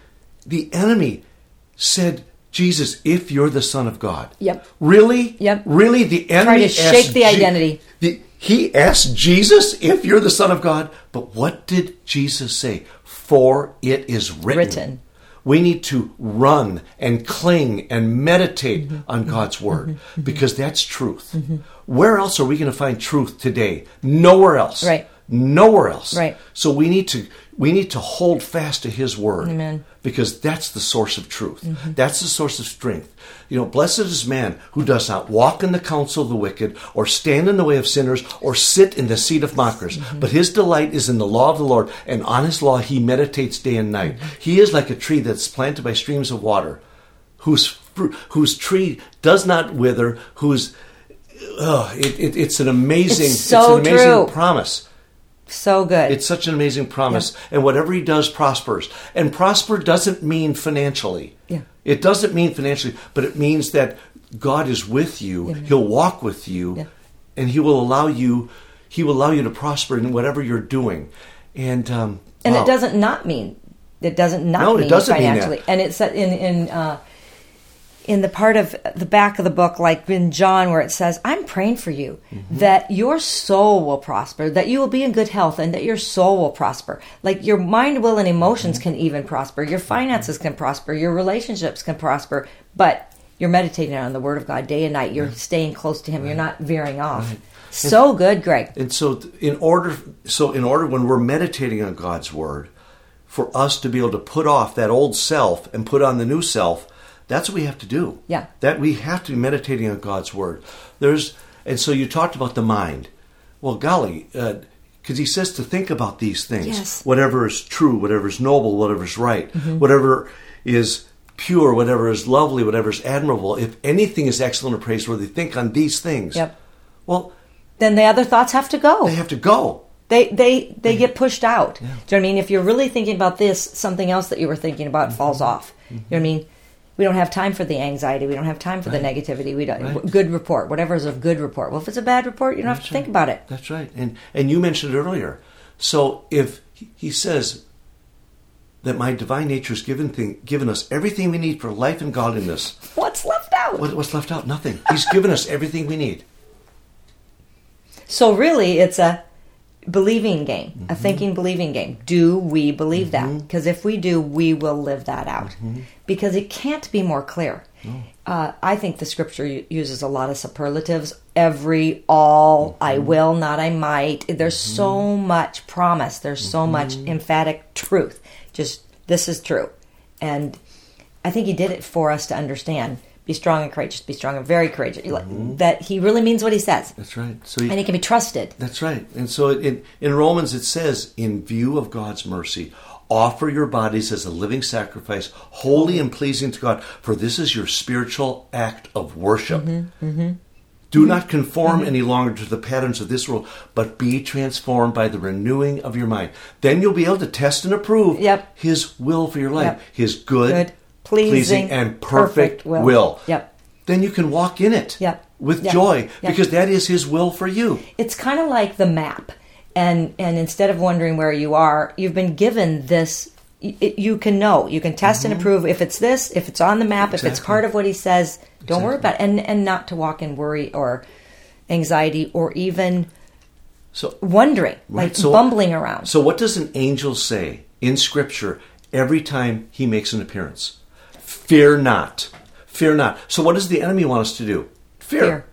Speaker 2: the enemy said, Jesus, if you're the Son of God.
Speaker 1: Yep.
Speaker 2: Really?
Speaker 1: Yep.
Speaker 2: Really? The enemy Try
Speaker 1: to shake the identity.
Speaker 2: the- he asked Jesus, if you're the Son of God. But what did Jesus say? For it is written.
Speaker 1: Written.
Speaker 2: We need to run and cling and meditate
Speaker 1: Mm-hmm.
Speaker 2: on God's mm-hmm. Word mm-hmm. Mm-hmm. because that's truth. Where else are we going to find truth today? Nowhere else.
Speaker 1: Right.
Speaker 2: Nowhere else.
Speaker 1: Right.
Speaker 2: So we need to we need to hold fast to His Word
Speaker 1: Amen. Mm-hmm.
Speaker 2: because that's the source of truth. That's the source of strength. You know, blessed is man who does not walk in the counsel of the wicked, or stand in the way of sinners, or sit in the seat of mockers.
Speaker 1: Mm-hmm.
Speaker 2: But his delight is in the law of the Lord, and on his law he meditates day and night.
Speaker 1: Mm-hmm.
Speaker 2: He is like a tree that's planted by streams of water, whose fru- whose tree does not wither, whose oh, it, it, it's an amazing,
Speaker 1: It's so
Speaker 2: an amazing
Speaker 1: true.
Speaker 2: promise.
Speaker 1: So good.
Speaker 2: It's such an amazing promise. And whatever he does prospers. And prosper doesn't mean financially.
Speaker 1: Yeah.
Speaker 2: It doesn't mean financially, but it means that God is with you. He'll walk with you
Speaker 1: Yeah.
Speaker 2: and he will allow you he will allow you to prosper in whatever you're doing. And um
Speaker 1: and
Speaker 2: wow.
Speaker 1: it doesn't not mean it doesn't not
Speaker 2: No, it
Speaker 1: mean
Speaker 2: doesn't mean that.
Speaker 1: financially and it's in in uh in the part of the back of the book like in john where it says i'm praying for you
Speaker 2: Mm-hmm.
Speaker 1: that your soul will prosper that you will be in good health and that your soul will prosper like your mind will and emotions
Speaker 2: Mm-hmm.
Speaker 1: can even prosper your finances can prosper your relationships can prosper but you're meditating on the Word of God day and night. You're staying close to Him. You're not veering off. So good, Greg.
Speaker 2: And so, in order, so in order, when we're meditating on God's word, for us to be able to put off that old self and put on the new self, that's what we have to do.
Speaker 1: Yeah.
Speaker 2: That we have to be meditating on God's word. There's, and so you talked about the mind. Well, golly, because he says to think about these things.
Speaker 1: Yes.
Speaker 2: Whatever is true, whatever is noble, whatever is right,
Speaker 1: Mm-hmm.
Speaker 2: whatever is pure, whatever is lovely, whatever is admirable. If anything is excellent or praiseworthy, think on these things.
Speaker 1: Yep.
Speaker 2: Well,
Speaker 1: Then the other thoughts have to go.
Speaker 2: they have to go.
Speaker 1: They they they get pushed out. Do you know what I mean? If you're really thinking about this, something else that you were thinking about
Speaker 2: Mm-hmm.
Speaker 1: falls off. You know what I mean? We don't have time for the anxiety. We don't have time for the negativity. We don't
Speaker 2: Right.
Speaker 1: good report. Whatever is a good report. Well, if it's a bad report, you don't have to think about it.
Speaker 2: That's right. And and you mentioned it earlier. So if he- he says that my divine nature has given thing, given us everything we need for life and godliness,
Speaker 1: What's left out?
Speaker 2: what, what's left out? Nothing. He's given us everything we need.
Speaker 1: So really, it's a believing game,
Speaker 2: Mm-hmm.
Speaker 1: a thinking believing game. Do we believe that? Because if we do, we will live that out.
Speaker 2: Mm-hmm.
Speaker 1: Because it can't be more clear. Uh, I think the scripture uses a lot of superlatives. Every, all, I
Speaker 2: Mm-hmm.
Speaker 1: will, not I might. There's so much promise. There's so much
Speaker 2: Mm-hmm.
Speaker 1: emphatic truth. Just this is true, and I think he did it for us to understand. Be strong and courageous. Be strong and very courageous.
Speaker 2: Mm-hmm.
Speaker 1: That he really means what he says,
Speaker 2: That's right. So he,
Speaker 1: and he can be trusted.
Speaker 2: That's right. And so in, in Romans it says, in view of God's mercy, offer your bodies as a living sacrifice, holy and pleasing to God, for this is your spiritual act of worship.
Speaker 1: Mm-hmm,
Speaker 2: Do not conform any longer to the patterns of this world, but be transformed by the renewing of your mind. Then you'll be able to test and approve
Speaker 1: Yep.
Speaker 2: His will for your life,
Speaker 1: Yep.
Speaker 2: His good,
Speaker 1: Good, pleasing,
Speaker 2: and
Speaker 1: perfect
Speaker 2: perfect,
Speaker 1: will.
Speaker 2: will.
Speaker 1: Yep.
Speaker 2: Then you can walk in it
Speaker 1: Yep.
Speaker 2: with
Speaker 1: Yep.
Speaker 2: joy
Speaker 1: Yep.
Speaker 2: because that is His will for you.
Speaker 1: it's kind of like the map and and instead of wondering where you are you've been given this you can know you can test and approve if it's this if it's on the map if it's
Speaker 2: Mm-hmm.
Speaker 1: Part of what he says don't worry about it and and not to walk in worry or anxiety or even
Speaker 2: So
Speaker 1: wondering
Speaker 2: Right,
Speaker 1: like
Speaker 2: so-
Speaker 1: bumbling around
Speaker 2: So, what does an angel say in Scripture every time he makes an appearance? Fear not. Fear not. So, what does the enemy want us to do? Fear.
Speaker 1: Fear.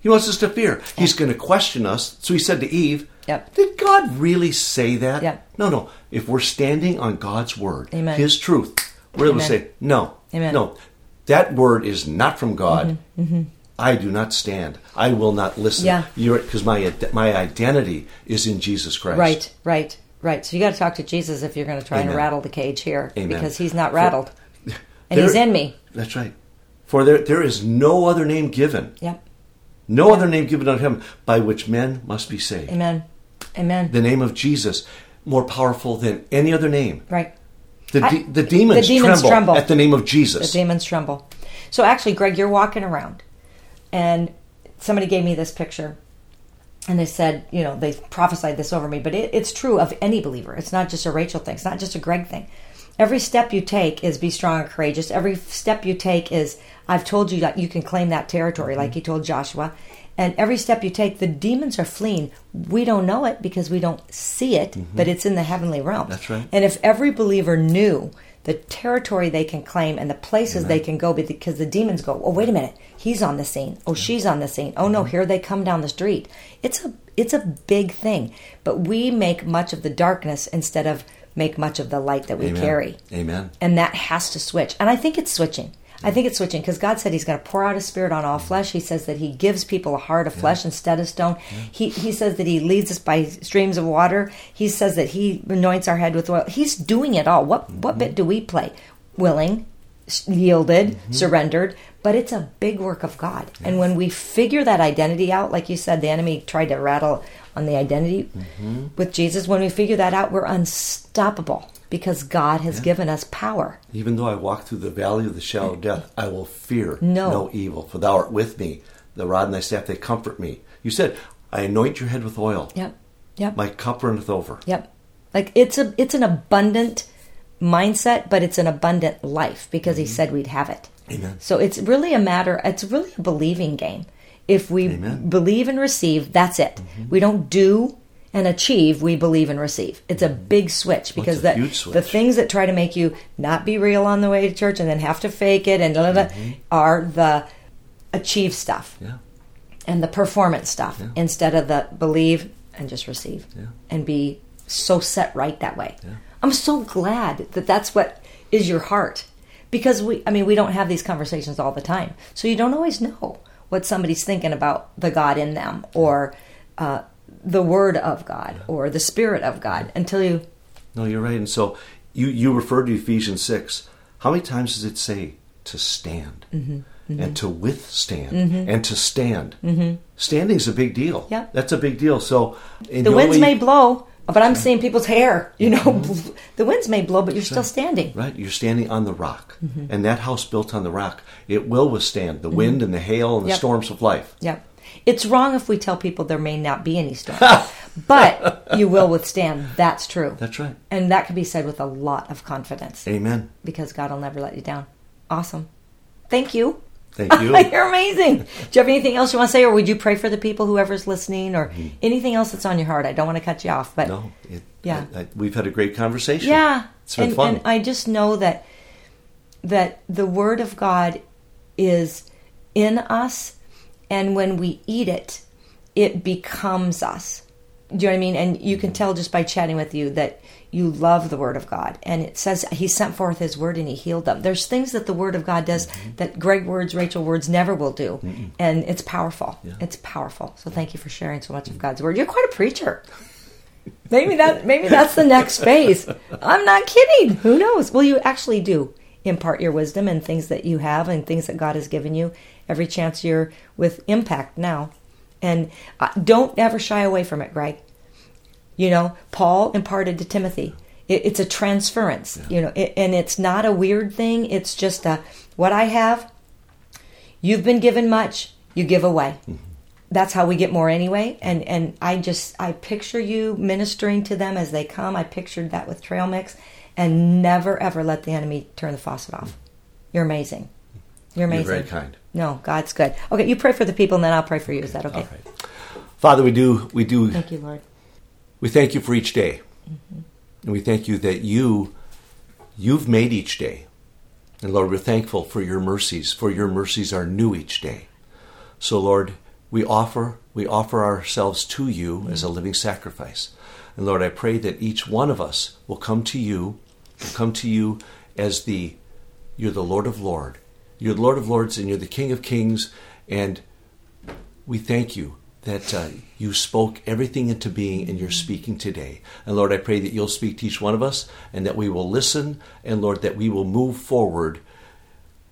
Speaker 2: He wants us to fear. He's going to question us. So, he said to Eve,
Speaker 1: Yep.
Speaker 2: Did God really say that?
Speaker 1: Yep.
Speaker 2: No, no. If we're standing on God's word,
Speaker 1: Amen.
Speaker 2: His truth, we're able to say, No,
Speaker 1: Amen.
Speaker 2: no, that word is not from God. I do not stand. I will not listen.
Speaker 1: Mm-hmm, Yeah.
Speaker 2: Because my, my identity is in Jesus Christ.
Speaker 1: right right right so you got to talk to jesus if you're going to try and rattle the cage here
Speaker 2: Amen.
Speaker 1: because he's not
Speaker 2: For-
Speaker 1: rattled and
Speaker 2: There-
Speaker 1: he's in me
Speaker 2: That's right. For there, there is no other name given,
Speaker 1: yep
Speaker 2: no other name given unto him by which men must be saved.
Speaker 1: amen amen
Speaker 2: The name of Jesus, more powerful than any other name.
Speaker 1: right
Speaker 2: The,
Speaker 1: I-
Speaker 2: the, demons,
Speaker 1: the demons
Speaker 2: tremble,
Speaker 1: tremble.
Speaker 2: at the name of Jesus.
Speaker 1: The demons tremble. So actually, Greg, you're walking around, and somebody gave me this picture, and they said, you know, they prophesied this over me, but it, it's true of any believer. It's not just a Rachel thing. It's not just a Greg thing. Every step you take is be strong and courageous. Every step you take is, I've told you that you can claim that territory, like he told Joshua. And every step you take, the demons are fleeing. We don't know it because we don't see it, but it's in the heavenly realm.
Speaker 2: That's right.
Speaker 1: And if every believer knew the territory they can claim and the places they can go, because the demons go, oh wait a minute, he's on the scene. Oh, she's on the scene. Oh
Speaker 2: Mm-hmm.
Speaker 1: no, here they come down the street. It's a it's a big thing, but we make much of the darkness instead of make much of the light that we
Speaker 2: Amen.
Speaker 1: carry,
Speaker 2: Amen.
Speaker 1: and that has to switch. And I think it's switching. I think it's switching because God said He's going to pour out His Spirit on all mm-hmm. flesh. He says that He gives people a heart of flesh instead of stone. He He says that He leads us by streams of water. He says that He anoints our head with oil. He's doing it all. What what mm-hmm. bit do we play? Willing, yielded, mm-hmm. surrendered. But it's a big work of God. And when we figure that identity out, like you said, the enemy tried to rattle on the identity mm-hmm. with Jesus. When we figure that out, we're unstoppable because God has given us power.
Speaker 2: Even though I walk through the valley of the shadow of death, I will fear
Speaker 1: No.
Speaker 2: evil, for thou art with me. The rod and thy staff, they comfort me. You said, I anoint your head with oil.
Speaker 1: Yep. Yep.
Speaker 2: My cup runneth over.
Speaker 1: Yep. Like it's a it's an abundant mindset, but it's an abundant life because he mm-hmm. said we'd have it.
Speaker 2: Amen.
Speaker 1: So it's really a matter it's really a believing game. If we
Speaker 2: Amen.
Speaker 1: believe and receive, that's it. Mm-hmm. We don't do and achieve, we believe and receive. It's a mm-hmm. big switch because that
Speaker 2: switch.
Speaker 1: the things that try to make you not be real on the way to church and then have to fake it and da, mm-hmm. are the achieve stuff
Speaker 2: Yeah.
Speaker 1: and the performance stuff
Speaker 2: Yeah.
Speaker 1: instead of the believe and just receive
Speaker 2: Yeah.
Speaker 1: and be so set right that way. I'm so glad that that's what is your heart because we I mean we don't have these conversations all the time. So you don't always know what somebody's thinking about the God in them or uh, the word of God or the spirit of God until you
Speaker 2: No, you're right. And so you, you referred to Ephesians 6. How many times does it say to stand
Speaker 1: Mm-hmm.
Speaker 2: and to withstand and to stand? Mm-hmm. Standing is a big deal.
Speaker 1: Yeah.
Speaker 2: That's a big deal. So
Speaker 1: the winds may blow, but I'm seeing people's hair, you know, the winds may blow but you're still standing.
Speaker 2: Right, you're standing on the rock,
Speaker 1: Mm-hmm.
Speaker 2: and that house built on the rock, it will withstand the wind and the hail and the storms of life.
Speaker 1: Yep. It's wrong if we tell people there may not be any storm, but you will withstand. That's true.
Speaker 2: That's right.
Speaker 1: And that can be said with a lot of confidence
Speaker 2: Amen.
Speaker 1: because God will never let you down. Awesome. Thank you.
Speaker 2: Thank you.
Speaker 1: You're amazing. Do you have anything else you want to say, or would you pray for the people, whoever's listening, or mm-hmm. anything else that's on your heart? I don't want to cut you off, but
Speaker 2: no, it,
Speaker 1: Yeah.
Speaker 2: I- I- we've had a great conversation.
Speaker 1: yeah,
Speaker 2: it's been
Speaker 1: and,
Speaker 2: fun.
Speaker 1: and I just know that that the Word of God is in us, and when we eat it, it becomes us. Do you know what I mean? And you can mm-hmm. tell just by chatting with you that you love the Word of God. And it says He sent forth His Word and He healed them. There's things that the Word of God does that Greg words, Rachel words never will do, and it's powerful. It's powerful. So thank you for sharing so much of God's Word. You're quite a preacher. Maybe that maybe that's the next phase. I'm not kidding. Who knows? Well, you actually do impart your wisdom and things that you have and things that God has given you every chance you're with impact now. And uh, don't ever shy away from it, Greg. You know, Paul imparted to Timothy. It, it's a transference, you know, it, and it's not a weird thing. It's just a what I have. You've been given much, you give away. Mm-hmm. That's how we get more anyway. And and I just I picture you ministering to them as they come. I pictured that with Trail Mix, and never ever let the enemy turn the faucet off. Mm-hmm. You're amazing. You're amazing.
Speaker 2: You're very kind.
Speaker 1: No, God's good. Okay, you pray for the people, and then I'll pray for you. Is that okay?
Speaker 2: All right. Father, we do we do
Speaker 1: Thank you, Lord.
Speaker 2: We thank you for each day. And we thank you that you you've made each day. And Lord, we're thankful for your mercies, for your mercies are new each day. So Lord, we offer we offer ourselves to you as a living sacrifice. And Lord, I pray that each one of us will come to you, will come to you as the you're the Lord of Lord. You're the Lord of Lords and you're the King of Kings and we thank you that uh, you spoke everything into being and you're speaking today. And Lord, I pray that you'll speak to each one of us and that we will listen and Lord, that we will move forward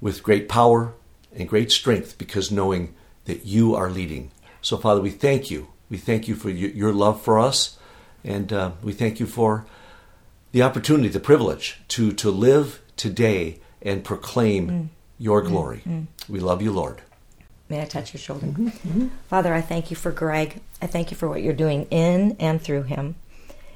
Speaker 2: with great power and great strength because knowing that you are leading. So, Father, we thank you. We thank you for your love for us and uh, we thank you for the opportunity, the privilege to, to live today and proclaim your glory. We love you, Lord.
Speaker 1: May I touch your shoulder? Mm-hmm, mm-hmm. Father, I thank you for Greg. I thank you for what you're doing in and through him.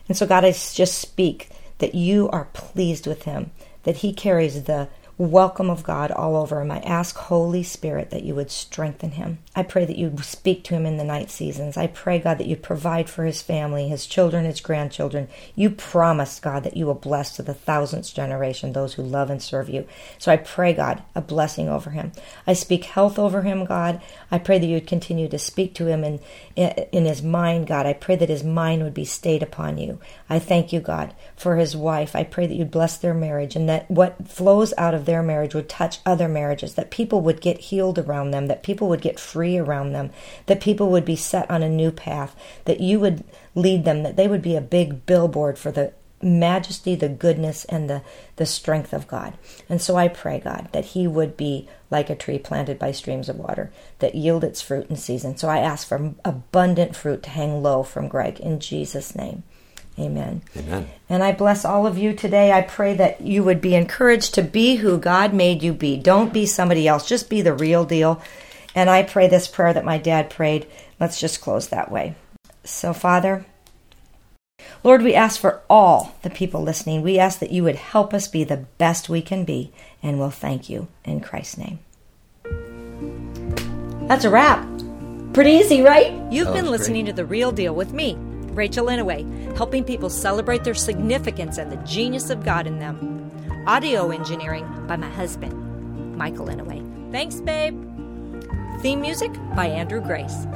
Speaker 1: And so, God, I just speak that you are pleased with him, that he carries the welcome of God all over him. I ask, Holy Spirit, that you would strengthen him. I pray that you'd speak to him in the night seasons. I pray, God, that you'd provide for his family, his children, his grandchildren. You promised, God, that you will bless to the thousandth generation those who love and serve you. So I pray, God, a blessing over him. I speak health over him, God. I pray that you'd continue to speak to him in, in his mind, God. I pray that his mind would be stayed upon you. I thank you, God, for his wife. I pray that you'd bless their marriage and that what flows out of their marriage would touch other marriages, that people would get healed around them, that people would get free around them, that people would be set on a new path, that you would lead them, that they would be a big billboard for the majesty, the goodness, and the, the strength of God. And so I pray, God, that He would be like a tree planted by streams of water that yield its fruit in season. So I ask for abundant fruit to hang low from Greg in Jesus' name. Amen.
Speaker 2: Amen.
Speaker 1: And I bless all of you today. I pray that you would be encouraged to be who God made you be. Don't be somebody else, just be the real deal. And I pray this prayer that my dad prayed. Let's just close that way. So, Father, Lord, we ask for all the people listening. We ask that you would help us be the best we can be, and we'll thank you in Christ's name. That's a wrap. Pretty easy, right?
Speaker 4: You've been
Speaker 2: was great.
Speaker 4: listening to The Real Deal with me,
Speaker 1: Rachel Inouye, helping people celebrate their significance and the genius of God in them. Audio engineering by my husband, Michael Inouye. Thanks, babe. Theme music by Andrew Grace.